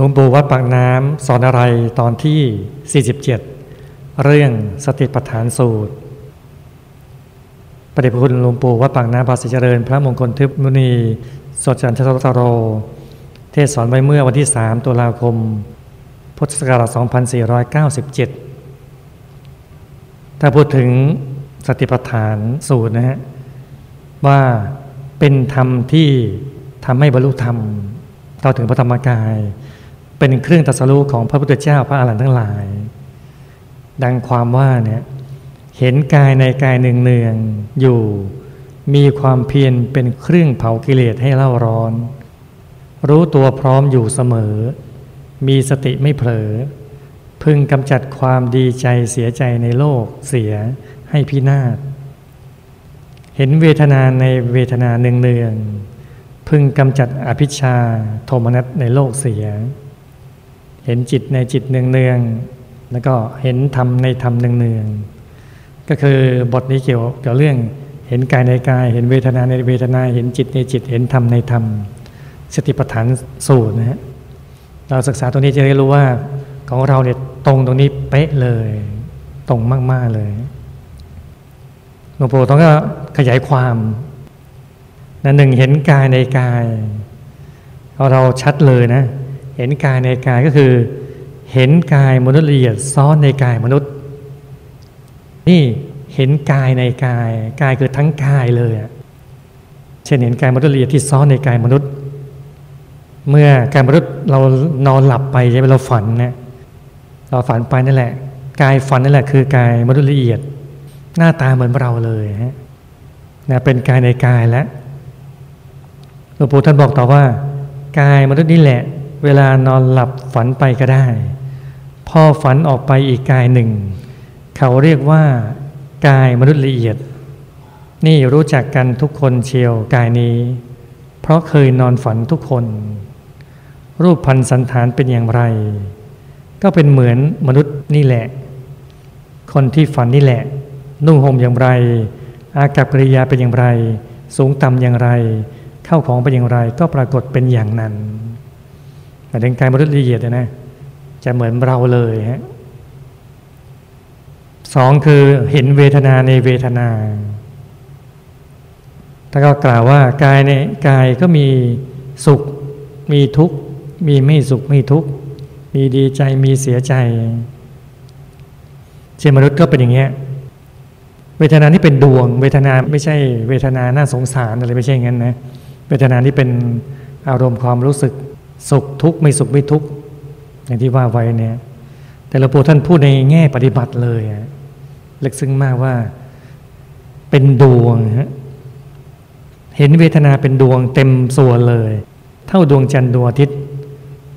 หลวงปู่วัดปากน้ำสอนอะไรตอนที่ 47 เรื่องสติปัฏฐานสูตร ประเดชพระคุณหลวงปู่วัดปากน้ำภาษีเจริญ พระมงคลทึบมุนีสดจันทรตโร เทศสอนไว้เมื่อวันที่ 3 ตุลาคม พุทธศักราช 2497 ถ้าพูดถึงสติปัฏฐานสูตรนะฮะว่าเป็นธรรมที่ทำให้บรรลุธรรมต่อถึงพระธรรมกาย เป็นเครื่องตัสรู้ของพระพุทธเจ้าพระอรหันต์ทั้งหลาย ดังความว่าเนี่ยเห็นกายในกายหนึ่งเนืองอยู่มีความเพียรเป็นเครื่องเผากิเลสให้เล่าร้อน รู้ตัวพร้อมอยู่เสมอ มีสติไม่เผลอ พึงกำจัดความดีใจเสียใจในโลกเสียให้พินาศเห็นเวทนาในเวทนาเนืองๆพึงกำจัดอภิชาโทมนัสในโลกเสีย เห็นจิตในจิตเนืองๆแล้วก็เห็นธรรมในธรรมเนืองๆก็คือบทนี้เกี่ยวกับเรื่องเห็นกายในกาย เห็นเวทนาในเวทนา เห็นจิตในจิต เห็นธรรมในธรรม สติปัฏฐานสูตรนะฮะเราศึกษาตรงนี้จะได้รู้ว่าของเราเนี่ยตรงตรงนี้เป๊ะเลย ตรงมาก ๆ เลยหลวงปู่ต้องก็ขยายความนะหนึ่งเห็นกายในกายเราเราชัดเลยนะ เห็นกายในกายก็คือ เห็นกายมนุษย์ละเอียดซ้อนในกายมนุษย์ นี่เห็นกายในกายกายคือทั้งกายเลยเช่นเห็นกายมนุษย์ละเอียดที่ซ้อนในกายมนุษย์ เมื่อกายมนุษย์เรานอนหลับไปใช่ไหมเราฝันเนะเราฝันไปนั่นแหละกายฝันนั่นแหละคือกายมนุษย์ละเอียด หน้าตาเหมือนเราเลยฮะนะเป็นกายในกายแล้วหลวงปู่ท่านบอกต่อว่า กายมนุษย์นี่แหละ เวลานอนหลับฝันไปก็ได้ พอฝันออกไปอีกกายหนึ่ง เขาเรียกว่ากายมนุษย์ละเอียด นี่รู้จักกันทุกคนเชียวกายนี้ เพราะเคยนอนฝันทุกคน รูปพันสันฐานเป็นอย่างไร ก็เป็นเหมือนมนุษย์นี่แหละ คนที่ฝันนี่แหละ นุ่งห่มอย่างไร อากับกริยาเป็นอย่างไร สูงต่ำอย่างไร เข้าของเป็นอย่างไรก็ปรากฏเป็นอย่างนั้น แต่ในกายมนุษย์ละเอียดนะ จะเหมือนเราเลยฮะสองคือเห็นเวทนาในเวทนาถ้าก็กล่าวว่ากายในกายก็มีสุข มีทุกข์ มีไม่สุขไม่ทุกข์ มีดีใจมีเสียใจเช่นมนุษย์ก็เป็นอย่างเงี้ยเวทนาที่เป็นดวง เวทนาไม่ใช่เวทนาน่าสงสารอะไรไม่ใช่งั้นนะเวทนาที่เป็นอารมณ์ความรู้สึก สุขทุกข์ไม่สุขไม่ทุกข์อย่างที่ว่าไว้เนี่ย แต่หลวงปู่ท่านพูดในแง่ปฏิบัติเลยลึกซึ้งมากว่าเป็นดวงฮะเห็นเวทนาเป็นดวงเต็มส่วนเลย เท่าดวงจันทร์ดวงอาทิตย์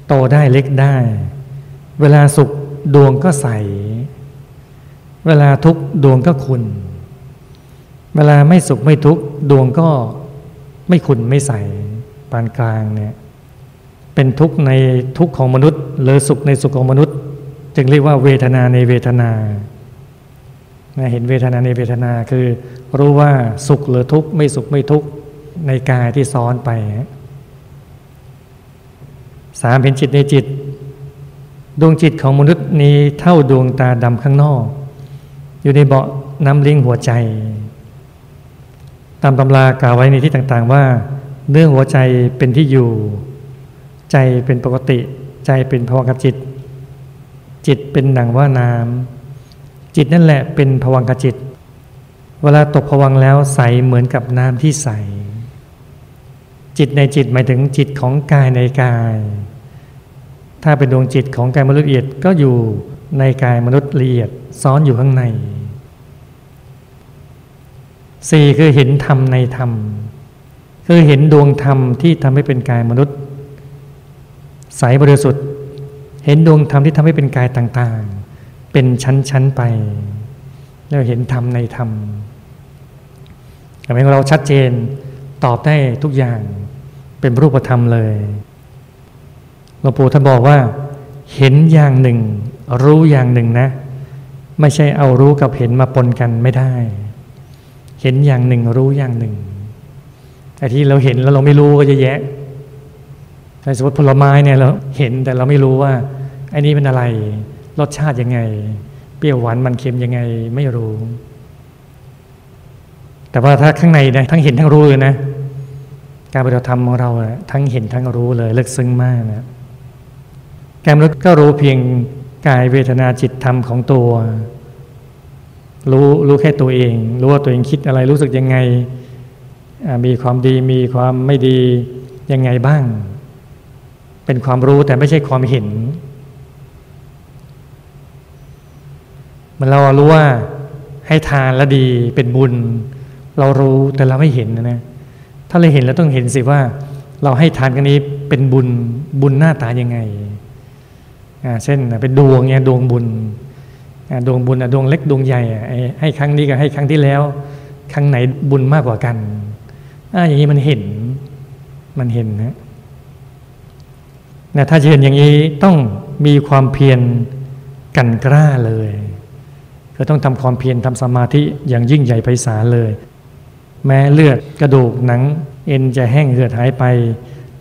โตได้เล็กได้ เวลาสุขดวงก็ใส เวลาทุกดวงก็คุณ เวลาไม่สุขไม่ทุกข์ดวงก็ไม่ขุนไม่ใสปานกลางเนี่ย เป็นทุกข์ในทุกข์ของมนุษย์ หรือสุขในสุขของมนุษย์ จึงเรียกว่าเวทนาในเวทนาเห็นเวทนาในเวทนาคือ รู้ว่าสุขหรือทุกข์ไม่สุขไม่ทุกข์ในกายที่ซ้อนไปสามเห็นจิตในจิต ดวงจิตของมนุษย์นี้เท่าดวงตาดำข้างนอก อยู่ในเบาะน้ำลิงหัวใจ ตามตำรากล่าวไว้ในที่ต่างๆว่า เนื่อหัวใจเป็นที่อยู่ ใจเป็นปกติ ใจเป็นภวังคจิต จิตเป็นหนังว่าน้ำจิตนั่นแหละเป็นภวังคจิต เวลาตกภวังแล้วใสเหมือนกับน้ำที่ใส จิตในจิตหมายถึงจิตของกายในกาย ถ้าเป็นดวงจิตของกายมนุษย์ละเอียดก็อยู่ในกายมนุษย์ละเอียดซ้อนอยู่ข้างในสี่คือเห็นธรรมในธรรม คือเห็นดวงธรรมที่ทำให้เป็นกายมนุษย์ ใสบริสุทธิ์ เห็นดวงธรรมที่ทำให้เป็นกายต่างๆ เป็นชั้นๆไป แล้วเห็นธรรมในธรรมทำให้เราชัดเจนตอบได้ทุกอย่างเป็นรูปธรรมเลยหลวงปู่ท่านบอกว่า เห็นอย่างหนึ่ง รู้อย่างหนึ่งนะ ไม่ใช่เอารู้กับเห็นมาปนกันไม่ได้ เห็นอย่างหนึ่งรู้อย่างหนึ่งไอ้ที่เราเห็นแล้วเราไม่รู้ก็จะแย่ สมมติผลไม้เนี่ยเราเห็นแต่เราไม่รู้ว่าไอ้นี้เป็นอะไร รสชาติยังไง เปรี้ยวหวานมันเค็มยังไงไม่รู้ แต่ว่าถ้าข้างในนะทั้งเห็นทั้งรู้เลยนะ การปฏิบัติธรรมของเราทั้งเห็นทั้งรู้เลยลึกซึ้งมากนะการรู้ก็รู้เพียงกายเวทนาจิตธรรมของตัว รู้รู้แค่ตัวเอง รู้ว่าตัวเองคิดอะไรรู้สึกยังไง มีความดีมีความไม่ดียังไงบ้าง เป็นความรู้แต่ไม่ใช่ความเห็น มันเรารู้ว่าให้ทานแล้วดีเป็นบุญ เรารู้แต่เราไม่เห็นนะถ้าเราเห็นเราต้องเห็นสิว่า เราให้ทานกันนี้เป็นบุญบุญหน้าตายังไงเช่นเป็นดวงเนี่ยดวงบุญดวงบุญดวงเล็กดวงใหญ่ให้ครั้งนี้กับให้ครั้งที่แล้ว ครั้งไหนบุญมากกว่ากันอย่างนี้มันเห็นมันเห็นนะ นะถ้าจะเห็นอย่างนี้ต้องมีความเพียรกันกล้าเลยก็ต้องทำความเพียรทำสมาธิอย่างยิ่งใหญ่ไพศาลเลย แม้เลือดกระดูกหนัง เอ็นจะแห้งเหือดหายไป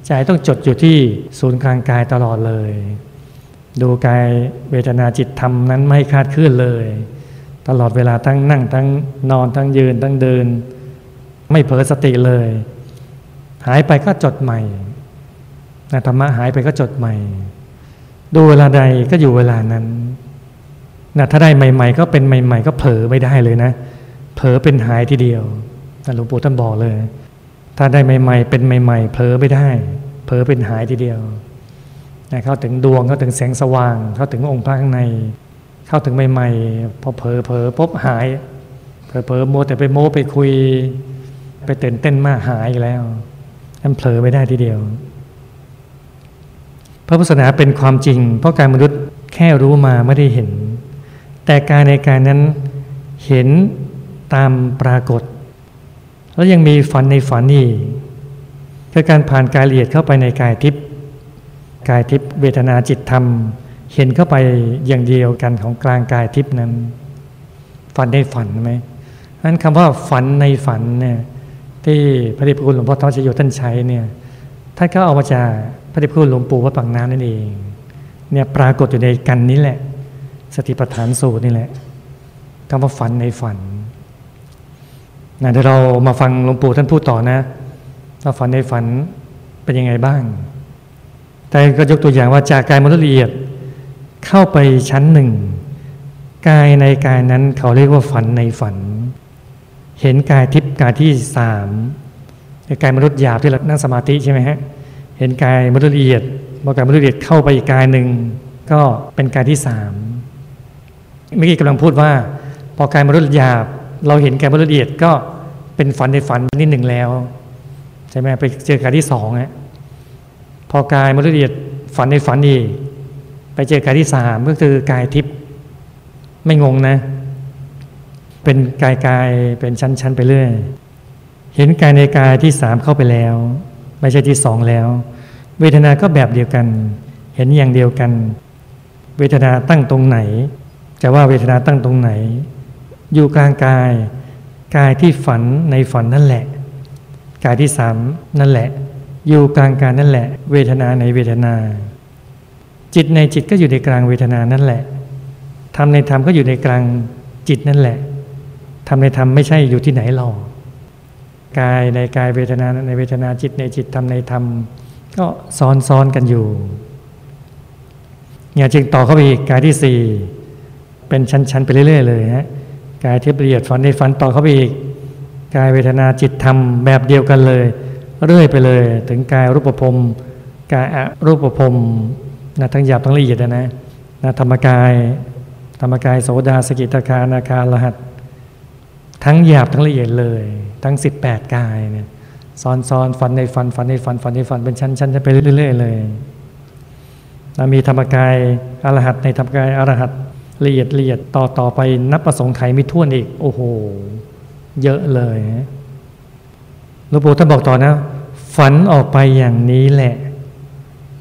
ใจต้องจดอยู่ที่ศูนย์กลางกายตลอดเลย ดูกายเวทนาจิตธรรมนั้นไม่คาดเคลื่อนเลย ตลอดเวลาทั้งนั่งทั้งนอนทั้งยืนทั้งเดิน ไม่เผลอสติเลย หายไปก็จดใหม่ นะธรรมะหายไปก็จดใหม่ ดูเวลาใดก็อยู่เวลานั้นนะถ้าได้ใหม่ ๆ ก็เป็นใหม่ ๆ ก็เผลอไม่ได้เลยนะเผลอเป็นหายทีเดียวหลวงปู่ท่านบอกเลย ถ้าได้ใหม่ ๆ เป็นใหม่ ๆเผลอไม่ได้เผลอเป็นหายทีเดียวเข้าถึงดวงเข้าถึงแสงสว่าง เข้าถึงองค์พระข้างใน เข้าถึงใหม่ๆพอเผลอเผลอพบหายเผลอเผลอโมแต่ไปโมไปคุย ไปเต้นเต้นมากหายแล้วนั่นเผลอไม่ได้ทีเดียว พระพุทธศาสนาเป็นความจริง เพราะการมนุษย์แค่รู้มาไม่ได้เห็น แต่การในการนั้นเห็นตามปรากฏ แล้วยังมีฝันในฝันนี่คือการผ่านกายละเอียดเข้าไปในกายทิพย์กายทิพย์เวทนาจิตธรรม เห็นเข้าไปอย่างเดียวกันของกลางกายทิพย์นั้น ฝันได้ฝันไหมนั้นคำว่าฝันในฝันเนี่ยที่พระเดชพระคุณหลวงพ่อทอชโยท่านใช้เนี่ยท่านก็เอามาจาก พระเดชพระคุณหลวงปู่วัดปังน้ำนั่นเอง เนี่ยปรากฏอยู่ในกันนี้แหละ สติปัฏฐานสูตรนี่แหละคำว่าฝันในฝันนะเดี๋ยวเรามาฟังหลวงปู่ท่านพูดต่อนะว่าฝันในฝันเป็นยังไงบ้าง แต่ก็ยกตัวอย่างว่าจากกายมนุษย์ละเอียดเข้าไปชั้นหนึ่งกายในกายนั้นเขาเรียกว่าฝันในฝัน เห็นกายทิพย์กายที่สามกายมนุษย์หยาบที่เรานั่งสมาธิใช่ไหมฮะ เห็นกายมนุษย์ละเอียดพอกายมนุษย์ละเอียดเข้าไปอีกกายหนึ่งก็เป็นกายที่สามเมื่อกี้กำลังพูดว่า พอกายมนุษย์หยาบ เราเห็นกายมนุษย์ละเอียดก็เป็นฝันในฝันนิดหนึ่งแล้วใช่ไหมไปเจอกายที่สองฮะพอกายมนุษย์ละเอียดฝันในฝันอีกไปเจอกายที่สามก็คือกายทิพย์ไม่งงนะ เป็นกายกายเป็นชั้นๆไปเรื่อย เห็นกายในกายที่สามเข้าไปแล้ว ไม่ใช่ที่สองแล้ว เวทนาก็แบบเดียวกัน เห็นอย่างเดียวกัน เวทนาตั้งตรงไหน จะว่าเวทนาตั้งตรงไหน อยู่กลางกาย กายที่ฝันในฝันนั่นแหละ กายที่สามนั่นแหละ อยู่กลางการนั่นแหละ เวทนาในเวทนา จิตในจิตก็อยู่ในกลางเวทนานั่นแหละธรรมในธรรมก็อยู่ในกลางจิตนั่นแหละธรรมในธรรมไม่ใช่อยู่ที่ไหนหรอก กายในกายเวทนาในเวทนาจิตในจิตธรรมในธรรม ก็ซ้อนซ้อนกันอยู่เนี่ยจึงต่อเข้าไปอีกกายที่สี่เป็นชั้นๆไปเรื่อย ๆ เลยฮะกายที่ละเอียดฝันในฝันต่อเข้าไปอีกกายเวทนาจิตธรรมแบบเดียวกันเลย เรื่อยไปเลย ถึงกายรูปภพกายอรูปภพนะทั้งหยาบทั้งละเอียดนะนะธรรมกาย ธรรมกายโสดาสกิตาคานาคาลหัต ทั้งหยาบทั้งละเอียดเลย ทั้ง 18 กายเนี่ยซ้อนซ้อนฟันในฟันฟันในฟันฟันในฟันเป็นชั้นชั้นไปเรื่อยๆเลยนะมีธรรมกายอรหัตในธรรมกายอรหัตละเอียดละเอียดต่อต่อไปนับประสงค์ไขไม่ท่วนอีก โอ้โห เยอะเลยหลวงปู่ท่านบอกต่อนะ ฝันออกไปอย่างนี้แหละ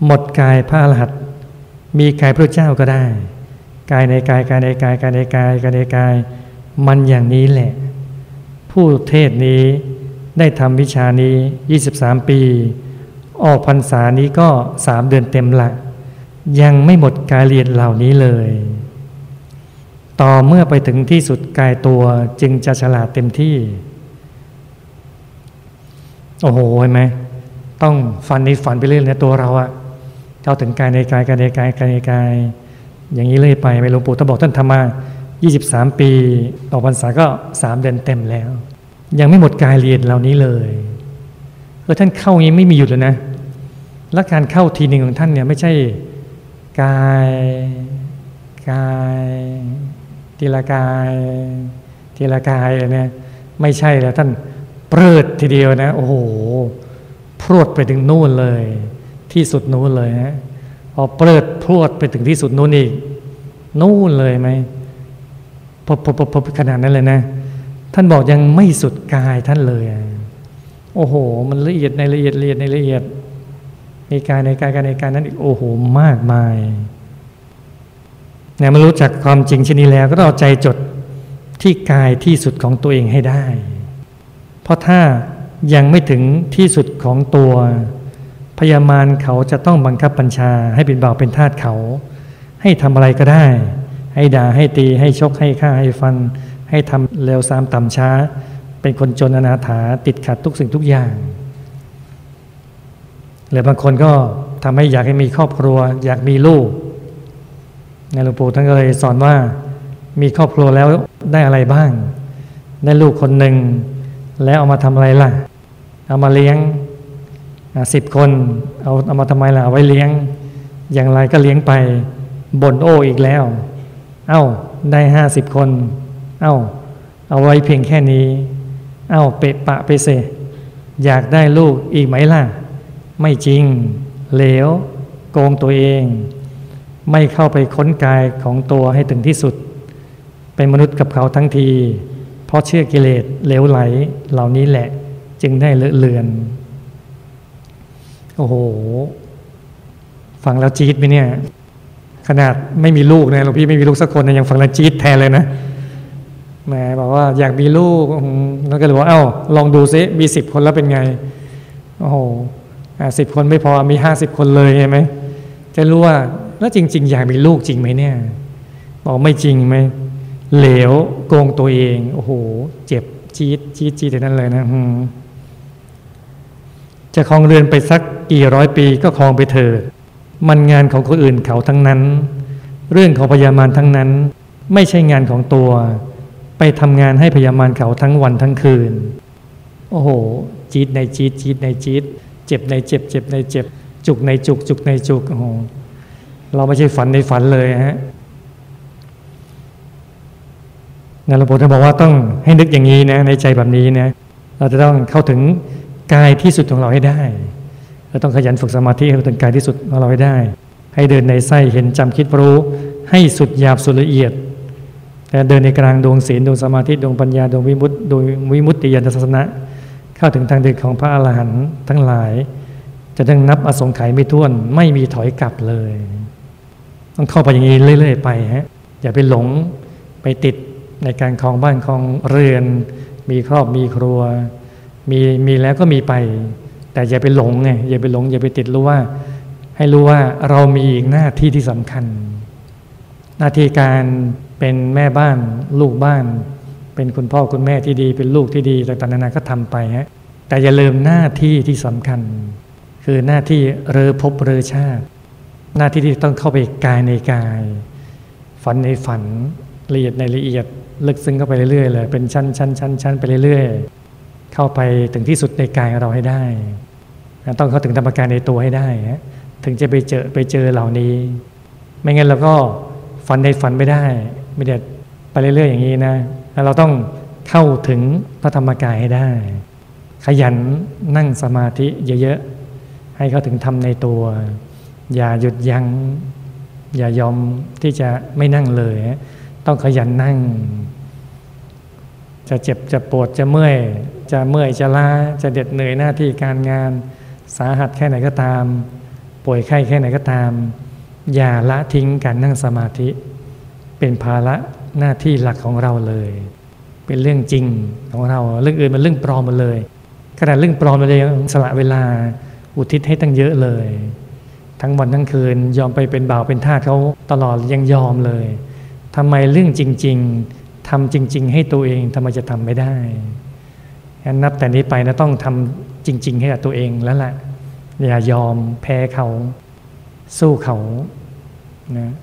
หมดกายพระอรหัตมีกายพระเจ้าก็ได้ กายในกายกายในกายกายในกายกายในกาย มันอย่างนี้แหละ ผู้เทศนี้ได้ทำวิชานี้ 23 ปี ออกพรรษานี้ก็สามเดือนเต็มละ ยังไม่หมดการเรียนเหล่านี้เลย ต่อเมื่อไปถึงที่สุดกายตัวจึงจะฉลาดเต็มที่ โอ้โหเห็นไหมต้องฝันในฝันไปเรื่อยในตัวเราอะเข้าถึงกายในกายกายในกายกายในกาย อย่างนี้เลยไปไม่หลวงปู่ท่านบอกท่านทำมา 23 ปีออกพรรษาก็ 3 เดือนเต็มแล้ว ยังไม่หมดการเรียนเหล่านี้เลยเออท่านเข้างี้ไม่มีหยุดเลยนะ และการเข้าทีหนึ่งของท่านเนี่ยไม่ใช่กายกายทีละกายทีละกายเลยเนี่ยไม่ใช่แล้วท่านเปิดทีเดียวนะ โอ้โหพรวดไปถึงนู่นเลย ที่สุดนู่นเลยนะพอเปิดพรวดไปถึงที่สุดนู่นอีกนู่นเลยไหม พบพบพบขนาดนั้นเลยนะ ท่านบอกยังไม่สุดกายท่านเลย โอ้โห มันละเอียดในละเอียดละเอียดในละเอียดในกายในกายการในการนั้นอีกโอ้โหมากมายเนี่ยมารู้จักความจริงชนิดแล้ว ก็ต้องเอาใจจดที่กายที่สุดของตัวเองให้ได้ เพราะถ้ายังไม่ถึงที่สุดของตัว พยามารเขาจะต้องบังคับบัญชาให้เป็นเบาวเป็นทาสเขา ให้ทำอะไรก็ได้ ให้ด่าให้ตีให้ชกให้ฆ่าให้ฟัน ให้ทำเร็วซ้ำต่ำช้า เป็นคนจนอนาถาติดขัดทุกสิ่งทุกอย่างหรือบางคนก็ทำให้อยากให้มีครอบครัว อยากมีลูกในหลวงปู่ท่านก็เลยสอนว่ามีครอบครัวแล้วได้อะไรบ้าง ได้ลูกคนหนึ่งแล้วเอามาทำอะไรล่ะ เอามาเลี้ยงสิบคนเอาเอามาทำไมล่ะเอาไว้เลี้ยง อย่างไรก็เลี้ยงไปบ่นโอ้อีกแล้ว เอา้าได้ห้าสิบคน เอา้า เอาไว้เพียงแค่นี้ เอา้าเปะปะไปเสอยากได้ลูกอีกไหมล่ะ ไม่จริง เหลว โกงตัวเอง ไม่เข้าไปค้นกายของตัวให้ถึงที่สุด เป็นมนุษย์กับเขาทั้งที เพราะเชื่อกิเลสเหลวไหลเหล่านี้แหละ จึงได้เลอะเลือน โอ้โห ฟังแล้วจี๊ดไหมเนี่ย ขนาดไม่มีลูกนะหลวงพี่ไม่มีลูกสักคนนะยังฟังแล้วจี๊ดแทนเลยนะแหมบอกว่าอยากมีลูกแล้วก็เลยว่าเอ้าลองดูซิมีสิบคนแล้วเป็นไงโอ้โหสิบคนไม่พอมีห้าสิบคนเลยใช่ไหมจะรู้ว่าแล้วจริง ๆ อยากมีลูกจริงไหมเนี่ยบอกไม่จริงไหมเหลวโกงตัวเอง โอ้โห เจ็บจี๊ดจี๊ดจี๊ดแต่นั้นเลยนะจะคลองเรือนไปสักกี่ร้อยปีก็คลองไปเถิด มันงานของคนอื่นเขาทั้งนั้น เรื่องของพยามารทั้งนั้น ไม่ใช่งานของตัว ไปทำงานให้พยามารเขาทั้งวันทั้งคืน โอ้โห จีดในจีดจีดในจีดเจ็บในเจ็บ เจ็บในเจ็บ จุกในจุก จุกในจุกโอ้โหเราไม่ใช่ฝันในฝันเลยฮะนหลวงปู่ท่านบอกว่าต้องให้นึกอย่างนี้นะในใจแบบนี้นะเราจะต้องเข้าถึงกายที่สุดของเราให้ได้ เราต้องขยันฝึกสมาธิให้ถึงกายที่สุดของเราให้ได้ ให้เดินในไส้เห็นจำคิดรู้ ให้สุดหยาบสุดละเอียด แต่เดินในกลางดวงศีลดวงสมาธิดวงปัญญาดวงวิมุตติดวงวิมุตติยานศาสนะ เข้าถึงทางเดินของพระอรหันต์ทั้งหลาย จะต้องนับอสงไขยไม่ท้วนไม่มีถอยกลับเลย ต้องเข้าไปอย่างนี้เรื่อย ๆ ไปฮะอย่าไปหลงไปติดในการคลองบ้านคลองเรือน มีครอบมีครัว มีมีแล้วก็มีไป แต่อย่าไปหลงไงอย่าไปหลง อย่าไปติดรู้ว่า ให้รู้ว่าเรามีอีกหน้าที่ที่สำคัญ หน้าที่การเป็นแม่บ้าน ลูกบ้าน เป็นคุณพ่อคุณแม่ที่ดี เป็นลูกที่ดีต่างๆนานาก็ทำไปฮะแต่อย่าลืมหน้าที่ที่สำคัญ คือหน้าที่เรือพบเรือชาติ หน้าที่ที่ต้องเข้าไปกายในกาย ฝันในฝันละเอียดในละเอียดลึกซึ้งเข้าไปเรื่อยๆเลยเป็นชั้นชั้นชั้นชั้นไปเรื่อยๆ เข้าไปถึงที่สุดในกายเราให้ได้ ต้องเข้าถึงธรรมการในตัวให้ได้ฮะถึงจะไปเจอไปเจอเหล่านี้ ไม่งั้นเราก็ฝันในฝันไม่ได้ไม่ได้ไปเรื่อยๆอย่างนี้นะเราต้องเข้าถึงพระธรรมกายให้ได้ ขยันนั่งสมาธิเยอะๆให้เข้าถึงทำในตัว อย่าหยุดยัง้งอย่ายอมที่จะไม่นั่งเลย ต้องขยันนั่ง จะเจ็บจะปวดจะเมื่อย จะเมื่อยจะล้าจะเด็ดเหนื่อยหน้าที่การงาน สาหัสแค่ไหนก็ตาม ป่วยไข้แค่ไหนก็ตาม อย่าละทิ้งการนั่งสมาธิ เป็นภาระหน้าที่หลักของเราเลย เป็นเรื่องจริงของเราเรื่องอื่นมันเรื่องปลอมมดเลยขนาดเรื่องปลอมมาเลยสละเวลาอุทิศให้ตั้งเยอะเลย ทั้งวันทั้งคืนยอมไปเป็นบ่าวเป็นทาสเขาตลอดยังยอมเลยทำไมเรื่องจริง ๆทำจริง ๆ ให้ตัวเองทำไมจะทำไม่ได้ งั้นนับแต่นี้ไปนะต้องทำจริง ๆ ให้กับตัวเองแล้วแหละอย่ายอมแพ้เขาสู้เขานะ